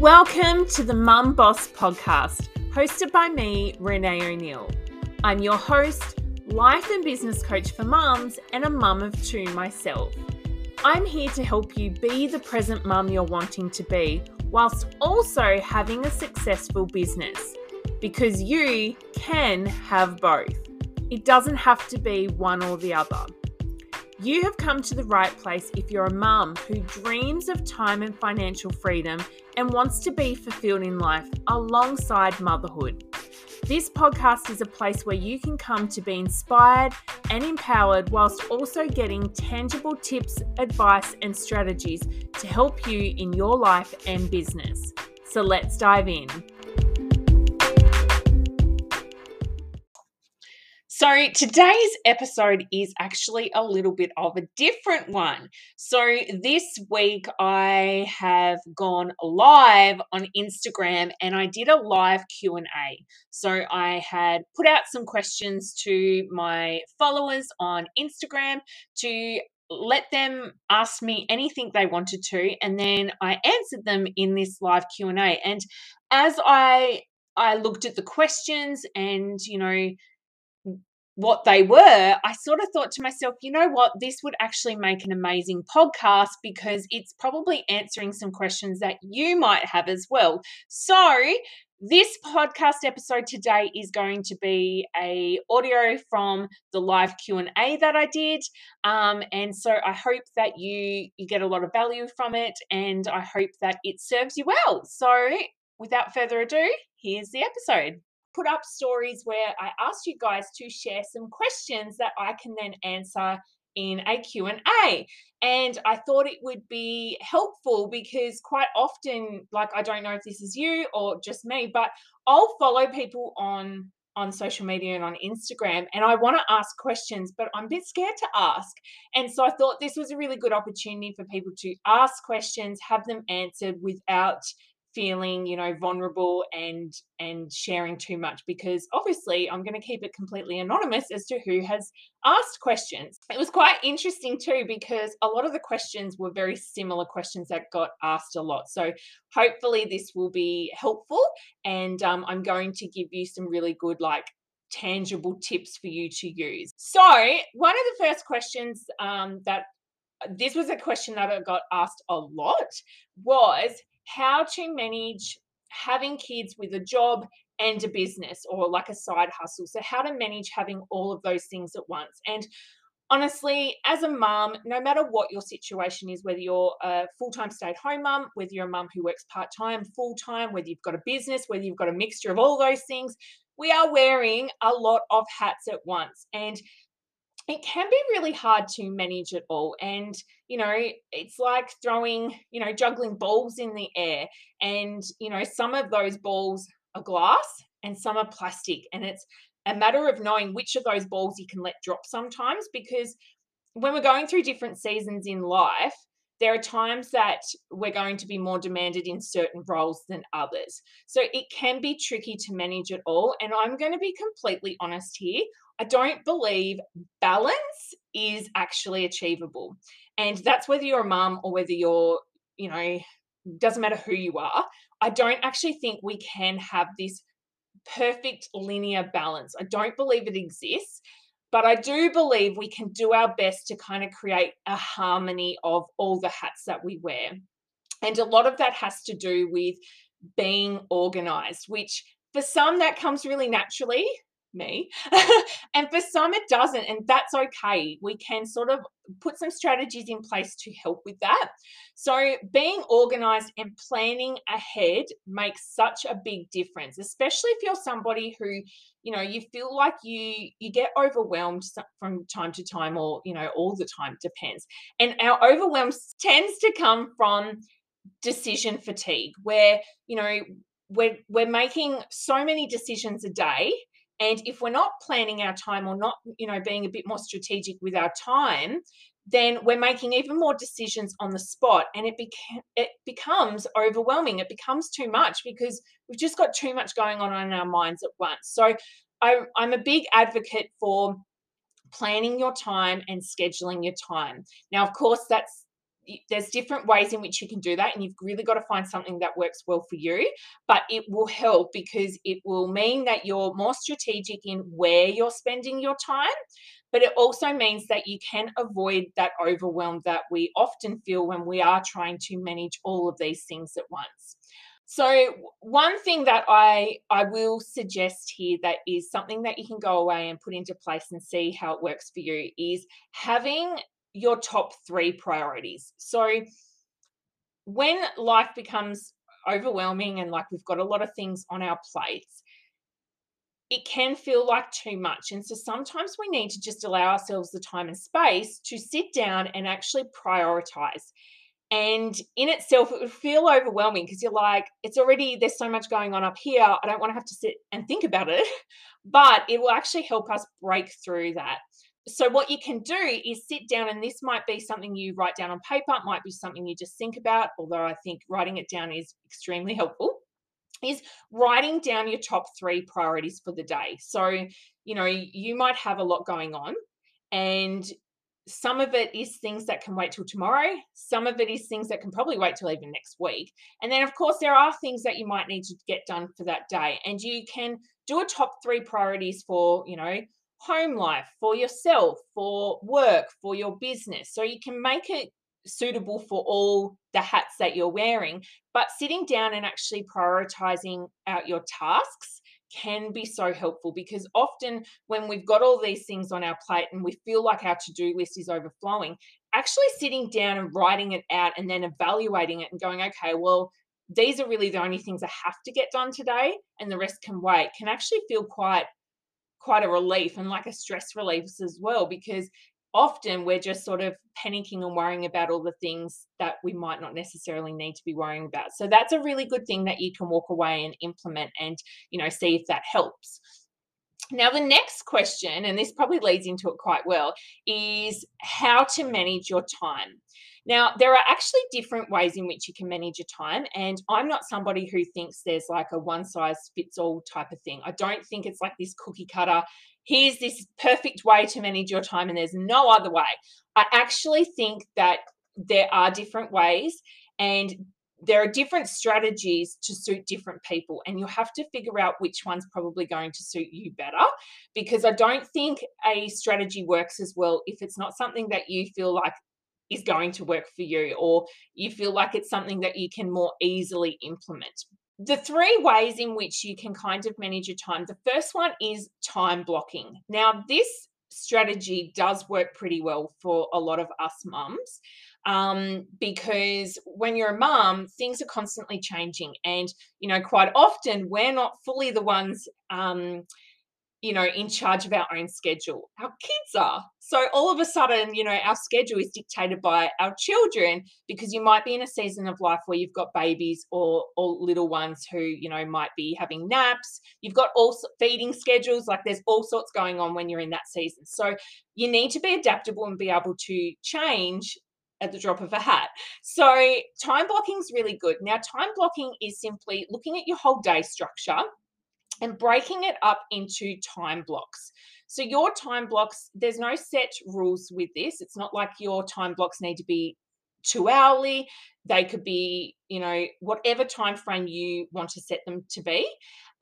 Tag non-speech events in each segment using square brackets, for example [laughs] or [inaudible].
Welcome to the Mum Boss podcast, hosted by me, Renae O'Neill. I'm your host, life and business coach for mums, and a mum of two myself. I'm here to help you be the present mum you're wanting to be, whilst also having a successful business. Because you can have both. It doesn't have to be one or the other. You have come to the right place if you're a mum who dreams of time and financial freedom and wants to be fulfilled in life alongside motherhood. This podcast is a place where you can come to be inspired and empowered whilst also getting tangible tips, advice, and strategies to help you in your life and business. So let's dive in. So, today's episode is actually a little bit of a different one. So, this week I have gone live on Instagram and I did a live Q&A. So, I had put out some questions to my followers on Instagram to let them ask me anything they wanted to and then I answered them in this live Q&A. And as I I looked at the questions and, you know, what they were, I sort of thought to myself, you know what, this would actually make an amazing podcast because it's probably answering some questions that you might have as well. So, this podcast episode today is going to be a audio from the live q&a that i did um, and so i hope that you you get a lot of value from it and i hope that it serves you well. So without further ado here's the episode put up stories where I asked you guys to share some questions that I can then answer in a Q&A. And I thought it would be helpful because quite often like I don't know if this is you or just me, but I'll follow people on on social media and on Instagram and I want to ask questions but I'm a bit scared to ask. And so I thought this was a really good opportunity for people to ask questions, have them answered without feeling you know vulnerable and and sharing too much because obviously i'm going to keep it completely anonymous as to who has asked questions. It was quite interesting too because a lot of the questions were very similar questions that got asked a lot. So hopefully this will be helpful and um, i'm going to give you some really good like tangible tips for you to use. So one of the first questions um, that this was a question that I got asked a lot was how to manage having kids with a job and a business or like a side hustle. So, how to manage having all of those things at once. And honestly, as a mum, no matter what your situation is, whether you're a full time stay at home mum, whether you're a mum who works part time, full time, whether you've got a business, whether you've got a mixture of all those things, we are wearing a lot of hats at once. And it can be really hard to manage it all. And, you know, it's like throwing, you know, juggling balls in the air. And, you know, some of those balls are glass and some are plastic. And it's a matter of knowing which of those balls you can let drop sometimes because when we're going through different seasons in life, there are times that we're going to be more demanded in certain roles than others. So it can be tricky to manage it all. And I'm going to be completely honest here. I don't believe balance is actually achievable. And that's whether you're a mum or whether you're, you know, doesn't matter who you are. I don't actually think we can have this perfect linear balance. I don't believe it exists. But I do believe we can do our best to kind of create a harmony of all the hats that we wear. And a lot of that has to do with being organized, which for some that comes really naturally me. [laughs] and for some, it doesn't. And that's okay. We can sort of put some strategies in place to help with that. So, being organized and planning ahead makes such a big difference, especially if you're somebody who, you know, you feel like you you get overwhelmed from time to time or, you know, all the time depends. And our overwhelm tends to come from decision fatigue where, you know, we're, we're making so many decisions a day and if we're not planning our time or not, you know, being a bit more strategic with our time, then we're making even more decisions on the spot and it, beca- it becomes overwhelming. It becomes too much because we've just got too much going on in our minds at once. So I, I'm a big advocate for planning your time and scheduling your time. Now, of course, that's there's different ways in which you can do that and you've really got to find something that works well for you but it will help because it will mean that you're more strategic in where you're spending your time but it also means that you can avoid that overwhelm that we often feel when we are trying to manage all of these things at once. So one thing that I I will suggest here that is something that you can go away and put into place and see how it works for you is having your top 3 priorities. So when life becomes overwhelming and like we've got a lot of things on our plates, it can feel like too much. And so sometimes we need to just allow ourselves the time and space to sit down and actually prioritize. And in itself, it would feel overwhelming because you're like, it's already, there's so much going on up here. I don't want to have to sit and think about it. [laughs] But it will actually help us break through that. So, what you can do is sit down, and this might be something you write down on paper, it might be something you just think about, although I think writing it down is extremely [laughs] helpful. Is writing down your top three priorities for the day. So, you know, you might have a lot going on, and some of it is things that can wait till tomorrow. Some of it is things that can probably wait till even next week. And then, of course, there are things that you might need to get done for that day. And you can do a top three priorities for, you know, home life, for yourself, for work, for your business. So you can make it suitable for all the hats that you're wearing. But sitting down and actually prioritizing out your tasks can be so helpful because often when we've got all these things on our plate and we feel like our to do list is overflowing, actually sitting down and writing it out and then evaluating it and going, okay, well, these are really the only things I have to get done today and the rest can wait can actually feel quite quite a relief and like a stress relief as well because often we're just sort of panicking and worrying about all the things that we might not necessarily need to be worrying about. So that's a really good thing that you can walk away and implement and, you know, see if that helps. Now, the next question, and this probably leads into it quite well, is how to manage your time. Now, there are actually different ways in which you can manage your time. And I'm not somebody who thinks there's like a one size fits all type of thing. I don't think it's like this cookie cutter here's this perfect way to manage your time and there's no other way. I actually think that there are different ways and there are different strategies to suit different people and you'll have to figure out which one's probably going to suit you better because i don't think a strategy works as well if it's not something that you feel like is going to work for you or you feel like it's something that you can more easily implement the three ways in which you can kind of manage your time the first one is time blocking. Now, this strategy does work pretty well for a lot of us mums um, because when you're a mum, things are constantly changing. And, you know, quite often we're not fully the ones. Um, you know, in charge of our own schedule. Our kids are. So all of a sudden, you know, our schedule is dictated by our children because you might be in a season of life where you've got babies or, or little ones who, you know, might be having naps. You've got all feeding schedules, like there's all sorts going on when you're in that season. So you need to be adaptable and be able to change at the drop of a hat. So time blocking is really good. Now, time blocking is simply looking at your whole day structure and breaking it up into time blocks. So, your time blocks, there's no set rules with this. It's not like your time blocks need to be two hourly they could be you know whatever time frame you want to set them to be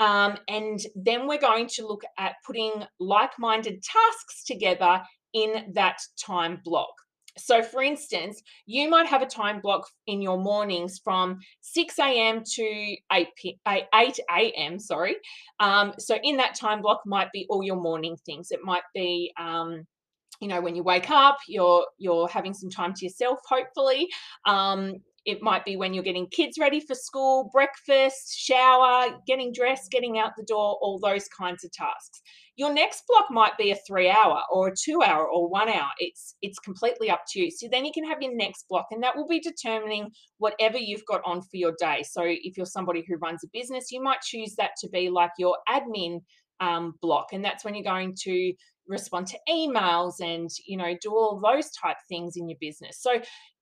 um, and then we're going to look at putting like-minded tasks together in that time block so, for instance, you might have a time block in your mornings from 6 a.m. to 8 a.m. Sorry. Um, so, in that time block might be all your morning things. It might be um, you know when you wake up you're you're having some time to yourself hopefully um, it might be when you're getting kids ready for school breakfast shower getting dressed getting out the door all those kinds of tasks your next block might be a three hour or a two hour or one hour. It's it's completely up to you. So then you can have your next block, and that will be determining whatever you've got on for your day. So if you're somebody who runs a business, you might choose that to be like your admin um, block, and that's when you're going to respond to emails and you know do all those type things in your business. So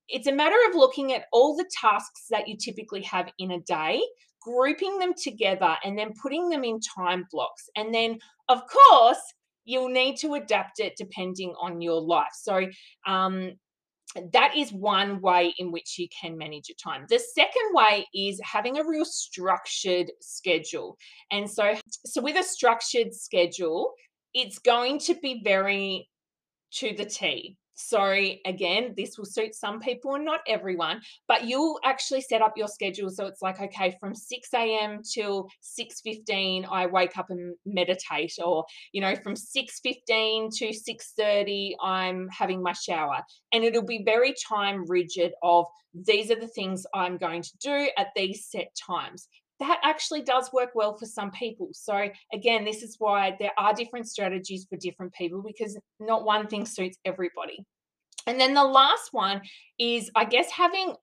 it's a matter of looking at all the tasks that you typically have in a day grouping them together and then putting them in time blocks. And then, of course, you'll need to adapt it depending on your life. So, um, that is one way in which you can manage your time. The second way is having a real structured schedule. And so so with a structured schedule, it's going to be very to the T. So again, this will suit some people and not everyone, but you'll actually set up your schedule so it's like, okay, from 6 a.m. till 6:15, I wake up and meditate, or you know, from 6:15 to 6:30, I'm having my shower. And it'll be very time rigid of these are the things I'm going to do at these set times that actually does work well for some people. So, again, this is why there are different strategies for different people because not one thing suits everybody. And then the last one is, I guess, having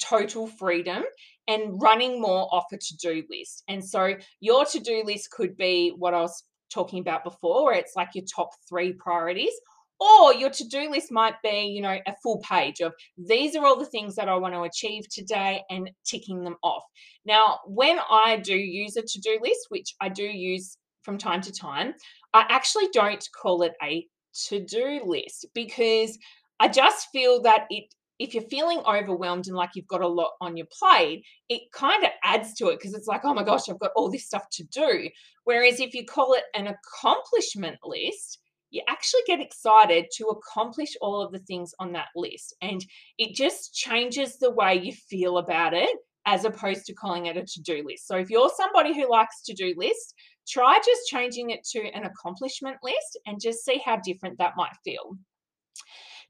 total freedom and running more off a to do list. And so, your to do list could be what I was talking about before, where it's like your top three priorities, or your to do list might be, you know, a full page of these are all the things that I want to achieve today and ticking them off. Now, when I do use a to do list, which I do use from time to time, I actually don't call it a to do list because I just feel that it if you're feeling overwhelmed and like you've got a lot on your plate, it kind of adds to it because it's like, oh my gosh, I've got all this stuff to do. Whereas if you call it an accomplishment list, you actually get excited to accomplish all of the things on that list. And it just changes the way you feel about it as opposed to calling it a to do list. So if you're somebody who likes to do lists, try just changing it to an accomplishment list and just see how different that might feel.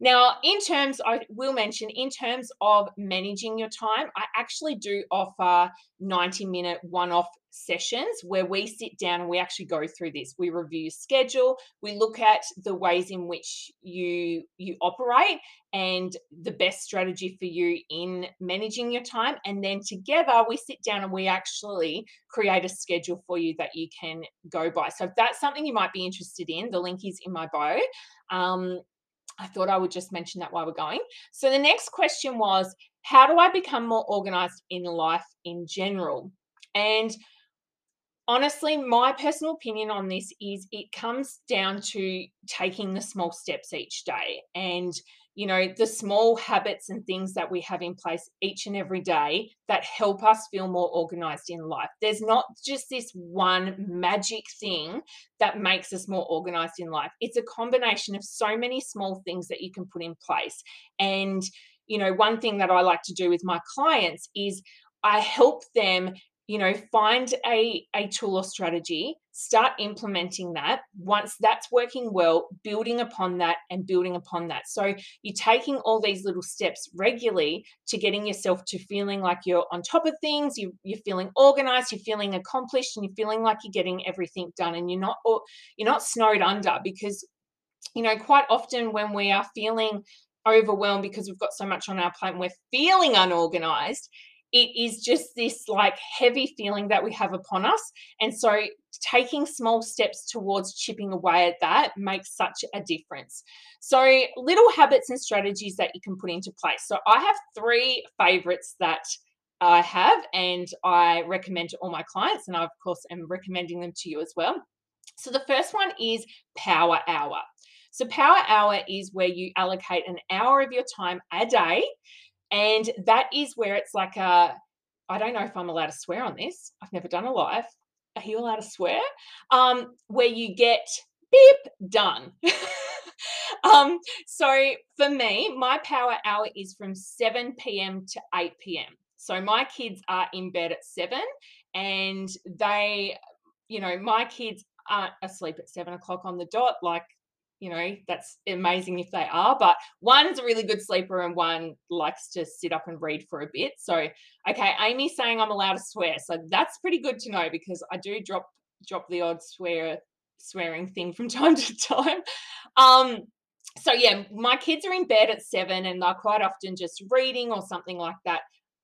Now, in terms, I will mention, in terms of managing your time, I actually do offer 90 minute one off sessions where we sit down and we actually go through this. We review schedule we look at the ways in which you you operate and the best strategy for you in managing your time. And then together we sit down and we actually create a schedule for you that you can go by. So if that's something you might be interested in the link is in my bio. Um, I thought I would just mention that while we're going. So the next question was, how do I become more organized in life in general? And honestly, my personal opinion on this is it comes down to taking the small steps each day. And you know, the small habits and things that we have in place each and every day that help us feel more organized in life. There's not just this one magic thing that makes us more organized in life. It's a combination of so many small things that you can put in place. And, you know, one thing that I like to do with my clients is I help them you know find a a tool or strategy start implementing that. Once that's working well building upon that and building upon that. So you're taking all these little steps regularly to getting yourself to feeling like you're on top of things you, you're feeling organized you're feeling accomplished and you're feeling like you're getting everything done and you're not you're not snowed under because you know quite often when we are feeling overwhelmed because we've got so much on our plate and we're feeling unorganized it is just this like heavy feeling that we have upon us. And so taking small steps towards chipping away at that makes such a difference. So, little habits and strategies that you can put into place. So, I have three favorites that I have and I recommend to all my clients, and I, of course, am recommending them to you as well. So, the first one is Power Hour. So, Power Hour is where you allocate an hour of your time a day and that is where it's like a, I don't know if I'm allowed to swear on this. I've never done a live. Are you allowed to swear? Um, where you get beep done. [laughs] um, so for me, my power hour is from 7 p.m. to 8 p.m. So my kids are in bed at 7 and they, you know, my kids aren't asleep at 7 o'clock on the dot like you know, that's amazing if they are. But one's a really good sleeper and one likes to sit up and read for a bit. So, okay, Amy's saying I'm allowed to swear. So that's pretty good to know because I do drop drop the odd swear swearing thing from [laughs] time to time. Um, so yeah, my kids are in bed at seven and they're quite often just reading or something like that.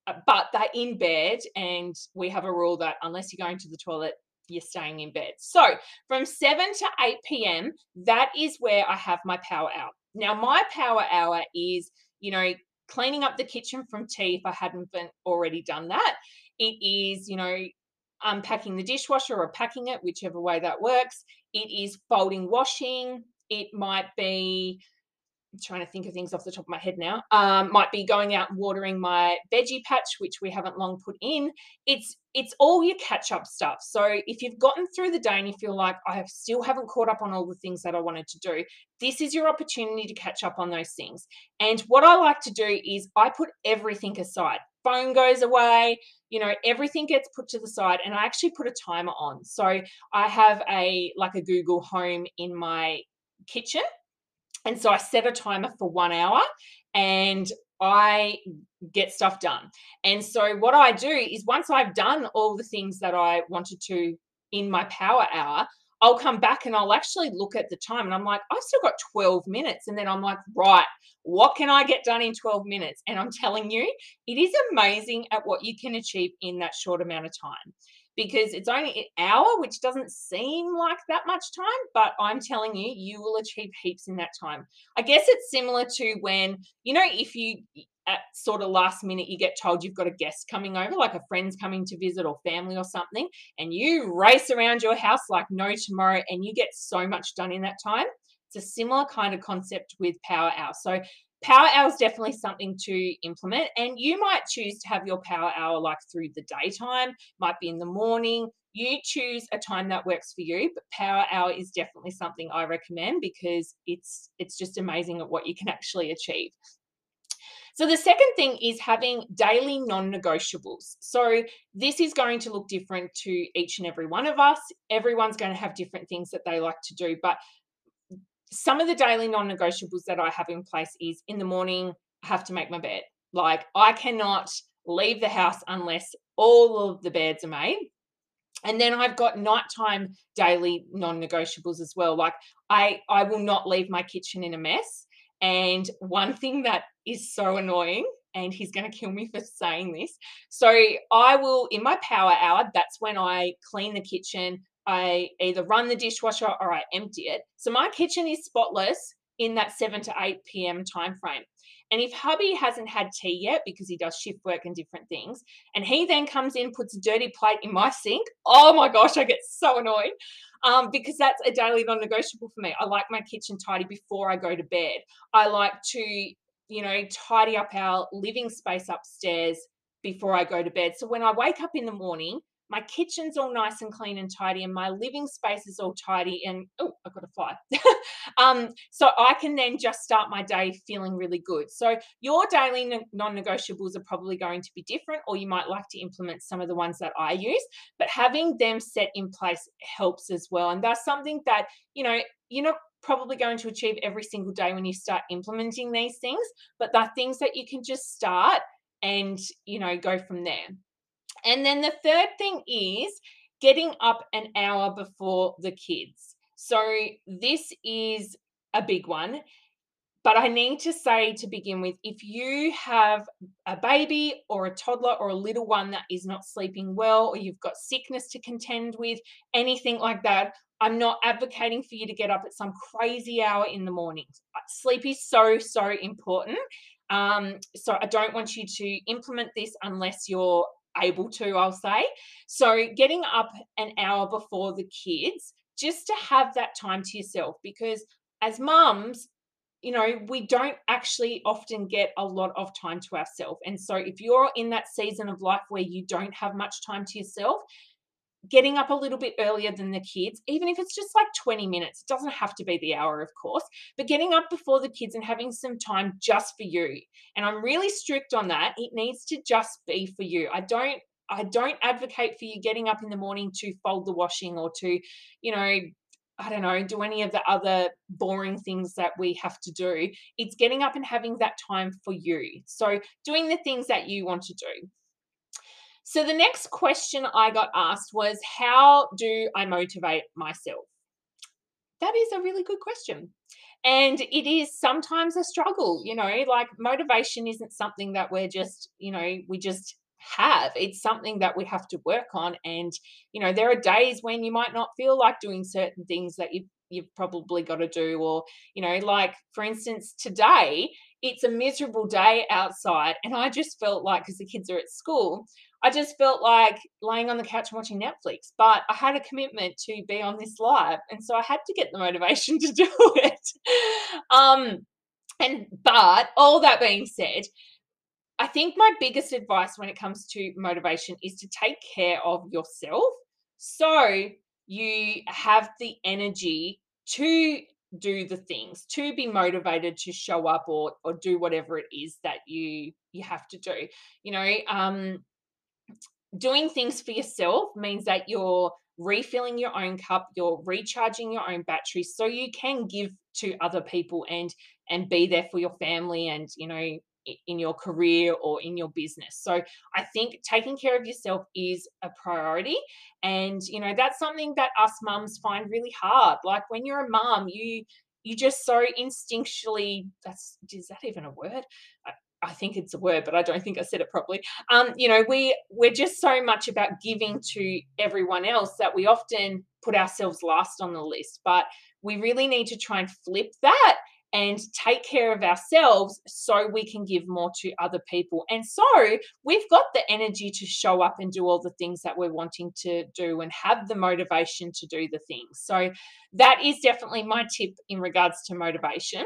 Uh, but they're in bed, and we have a rule that unless you're going to the toilet you're staying in bed. So from 7 to 8 p.m., that is where I have my power hour. Now, my power hour is, you know, cleaning up the kitchen from tea if I hadn't been already done that. It is, you know, unpacking the dishwasher or packing it, whichever way that works. It is folding washing. It might be trying to think of things off the top of my head now. Um, might be going out and watering my veggie patch, which we haven't long put in. It's it's all your catch up stuff. So if you've gotten through the day and you feel like I have still haven't caught up on all the things that I wanted to do, this is your opportunity to catch up on those things. And what I like to do is I put everything aside. Phone goes away, you know, everything gets put to the side and I actually put a timer on. So I have a like a Google Home in my kitchen and so I set a timer for one hour and I get stuff done. And so what I do is once I've done all the things that I wanted to in my power hour, I'll come back and I'll actually look at the time and I'm like, I've still got 12 minutes. And then I'm like, right, what can I get done in 12 minutes? And I'm telling you, it is amazing at what you can achieve in that short amount of time because it's only an hour, which doesn't seem like that much time, but I'm telling you, you will achieve heaps in that time. I guess it's similar to when, you know, if you at sort of last minute you get told you've got a guest coming over, like a friend's coming to visit or family or something, and you race around your house like no tomorrow and you get so much done in that time. It's a similar kind of concept with Power Hour. So power hour is definitely something to implement and you might choose to have your power hour like through the daytime might be in the morning you choose a time that works for you but power hour is definitely something i recommend because it's it's just amazing at what you can actually achieve so the second thing is having daily non-negotiables. So this is going to look different to each and every one of us. Everyone's going to have different things that they like to do, but some of the daily non-negotiables that I have in place is in the morning I have to make my bed. Like I cannot leave the house unless all of the beds are made. And then I've got nighttime daily non-negotiables as well. Like I I will not leave my kitchen in a mess. And one thing that is so annoying and he's going to kill me for saying this. So I will in my power hour that's when I clean the kitchen, I either run the dishwasher or I empty it. So my kitchen is spotless in that 7 to 8 p.m. time frame. And if hubby hasn't had tea yet because he does shift work and different things, and he then comes in, puts a dirty plate in my sink, oh my gosh, I get so annoyed um, because that's a daily non negotiable for me. I like my kitchen tidy before I go to bed. I like to, you know, tidy up our living space upstairs before I go to bed. So when I wake up in the morning, my kitchen's all nice and clean and tidy and my living space is all tidy and oh i've got a fly. [laughs] Um, so i can then just start my day feeling really good. So your daily non-negotiables are probably going to be different or you might like to implement some of the ones that i use but having them set in place helps as well. And that's something that you know you're not probably going to achieve every single day when you start implementing these things but they're things that you can just start and you know go from there and then the third thing is getting up an hour before the kids. So this is a big one. But I need to say to begin with if you have a baby or a toddler or a little one that is not sleeping well, or you've got sickness to contend with, anything like that, I'm not advocating for you to get up at some crazy hour in the morning. Sleep is so, so important. Um, so I don't want you to implement this unless you're able to, I'll say. So, getting up an hour before the kids just to have that time to yourself because as mums, you know, we don't actually often get a lot of time to ourselves. And so, if you're in that season of life where you don't have much time to yourself, getting up a little bit earlier than the kids, even if it's just like 20 minutes, it doesn't have to be the hour, of course, but getting up before the kids and having some time just for you. And I'm really strict on that. It needs to just be for you. I don't I don't advocate for you getting up in the morning to fold the washing or to, you know, I don't know, do any of the other boring things that we have to do. It's getting up and having that time for you. So, doing the things that you want to do. So the next question I got asked was how do I motivate myself? That is a really good question. And it is sometimes a struggle, you know, like motivation isn't something that we're just, you know, we just have. It's something that we have to work on. And, you know, there are days when you might not feel like doing certain things that you you've probably got to do or you know like for instance today it's a miserable day outside and i just felt like because the kids are at school I just felt like laying on the couch and watching Netflix, but I had a commitment to be on this live. And so I had to get the motivation [laughs] to do it. Um, And but all that being said, I think my biggest advice when it comes to motivation is to take care of yourself so you have the energy to do the things to be motivated to show up or or do whatever it is that you you have to do you know um doing things for yourself means that you're refilling your own cup you're recharging your own battery so you can give to other people and and be there for your family and you know in your career or in your business. So I think taking care of yourself is a priority. And, you know, that's something that us mums find really hard. Like when you're a mum, you, you just so instinctually, that's, is that even a word? I, think it's a word, but I don't think I said it properly. Um, you know, we we're just so much about giving to everyone else that we often put ourselves last on the list. But we really need to try and flip that and take care of ourselves so we can give more to other people. And so we've got the energy to show up and do all the things that we're wanting to do and have the motivation to do the things. So that is definitely my tip in regards to motivation.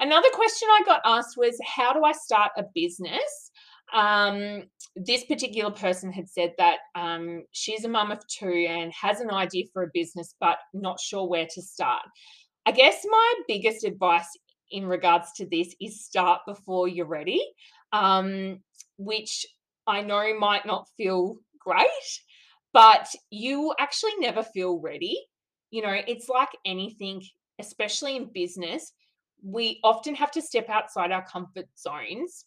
Another question I got asked was How do I start a business? Um, this particular person had said that um, she's a mum of two and has an idea for a business, but not sure where to start. I guess my biggest advice in regards to this is start before you're ready, um, which I know might not feel great, but you actually never feel ready. You know, it's like anything, especially in business, we often have to step outside our comfort zones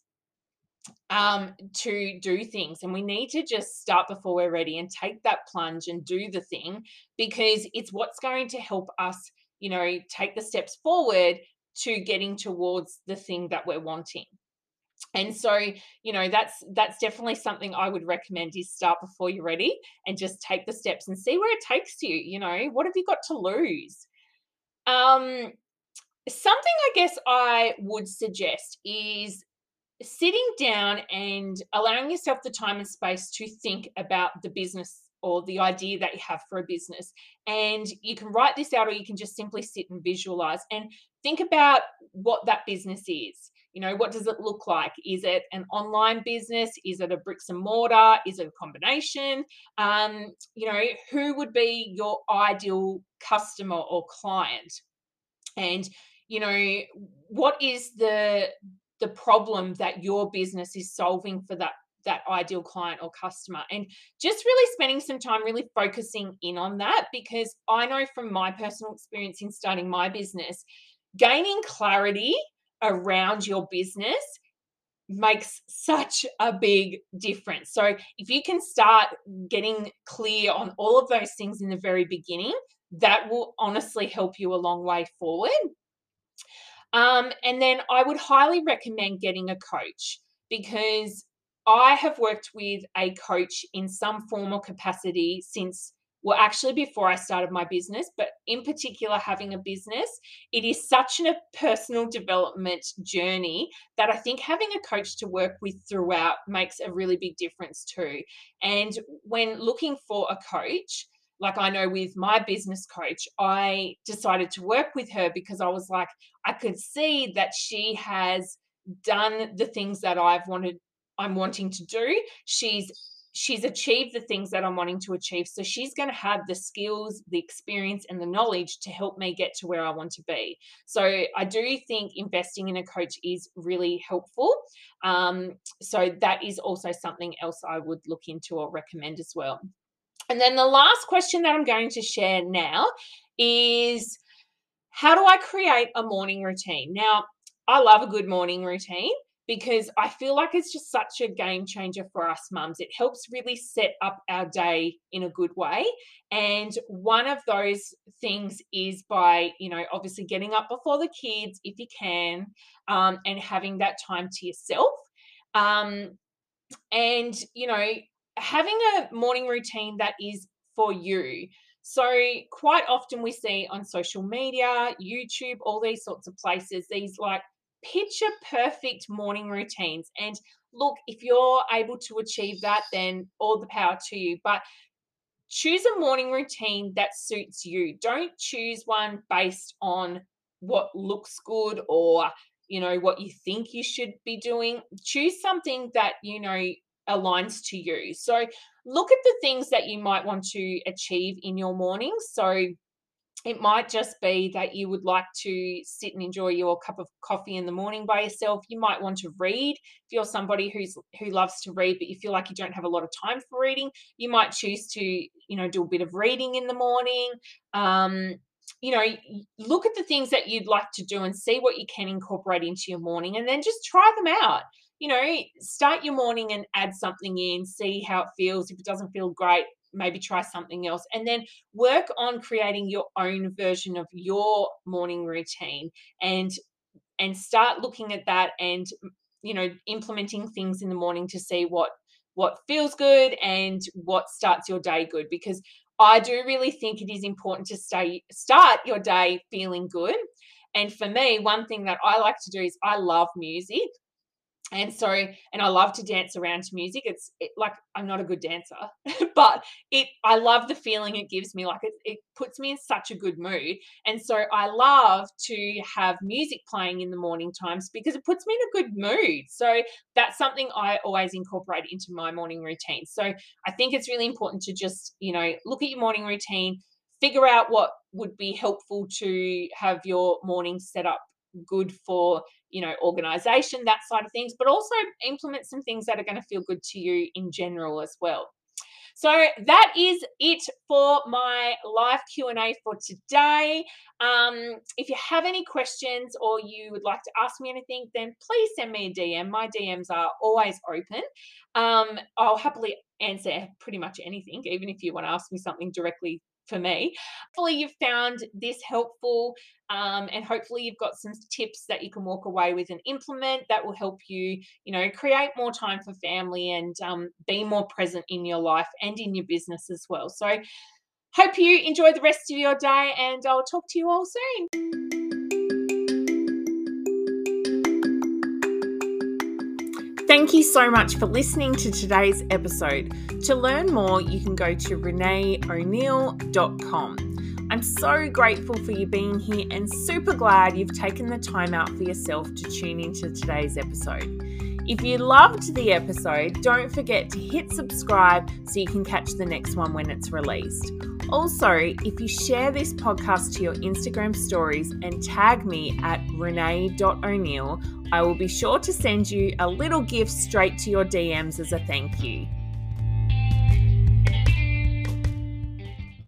um, to do things. And we need to just start before we're ready and take that plunge and do the thing because it's what's going to help us you know, take the steps forward to getting towards the thing that we're wanting. And so, you know, that's that's definitely something I would recommend is start before you're ready and just take the steps and see where it takes you, you know, what have you got to lose? Um something I guess I would suggest is sitting down and allowing yourself the time and space to think about the business or the idea that you have for a business. And you can write this out or you can just simply sit and visualize and think about what that business is. You know, what does it look like? Is it an online business? Is it a bricks and mortar? Is it a combination? Um, you know, who would be your ideal customer or client? And, you know, what is the the problem that your business is solving for that that ideal client or customer and just really spending some time really focusing in on that because I know from my personal experience in starting my business gaining clarity around your business makes such a big difference. So if you can start getting clear on all of those things in the very beginning, that will honestly help you a long way forward. Um, and then I would highly recommend getting a coach because I have worked with a coach in some form or capacity since, well, actually before I started my business, but in particular, having a business, it is such a personal development journey that I think having a coach to work with throughout makes a really big difference too. And when looking for a coach, like I know with my business coach, I decided to work with her because I was like, I could see that she has done the things that I've wanted I'm wanting to do. She's she's achieved the things that I'm wanting to achieve. So she's going to have the skills, the experience, and the knowledge to help me get to where I want to be. So I do think investing in a coach is really helpful. Um, so that is also something else I would look into or recommend as well. And then the last question that I'm going to share now is how do I create a morning routine? Now, I love a good morning routine because I feel like it's just such a game changer for us mums. It helps really set up our day in a good way. And one of those things is by, you know, obviously getting up before the kids if you can um, and having that time to yourself. Um, and, you know, having a morning routine that is for you. So, quite often we see on social media, YouTube, all these sorts of places, these like picture perfect morning routines. And look, if you're able to achieve that, then all the power to you. But choose a morning routine that suits you. Don't choose one based on what looks good or you know what you think you should be doing choose something that you know aligns to you. So look at the things that you might want to achieve in your mornings so it might just be that you would like to sit and enjoy your cup of coffee in the morning by yourself. You might want to read. If you're somebody who's who loves to read but you feel like you don't have a lot of time for reading you might choose to you know do a bit of reading in the morning. Um, you know look at the things that you'd like to do and see what you can incorporate into your morning and then just try them out you know start your morning and add something in see how it feels. If it doesn't feel great maybe try something else. And then work on creating your own version of your morning routine and and start looking at that and you know implementing things in the morning to see what what feels good and what starts your day good. Because I do really think it is important to stay start your day feeling good. And for me, one thing that I like to do is I love music and so and i love to dance around to music. It's it, like i'm not a good dancer [laughs] but it i love the feeling it gives me. Like it, it puts me in such a good mood. And so i love to have music playing in the morning times because it puts me in a good mood. So that's something i always incorporate into my morning routine. So i think it's really important to just you know look at your morning routine figure out what would be helpful to have your morning set up good for you know organization that side of things but also implement some things that are going to feel good to you in general as well. So that is it for my live q&a for today. Um, if you have any questions or you would like to ask me anything then please send me a dm my dms are always open. Um, i'll happily answer pretty much anything even if you want to ask me something directly for me. Hopefully, you've found this helpful, um, and hopefully, you've got some tips that you can walk away with and implement that will help you, you know, create more time for family and um, be more present in your life and in your business as well. So, hope you enjoy the rest of your day, and I'll talk to you all soon. Thank you so much for listening to today's episode. To learn more, you can go to renaeo'neill.com. I'm so grateful for you being here and super glad you've taken the time out for yourself to tune into today's episode. If you loved the episode, don't forget to hit subscribe so you can catch the next one when it's released. Also, if you share this podcast to your Instagram stories and tag me at renae.o'neill, I will be sure to send you a little gift straight to your DMs as a thank you.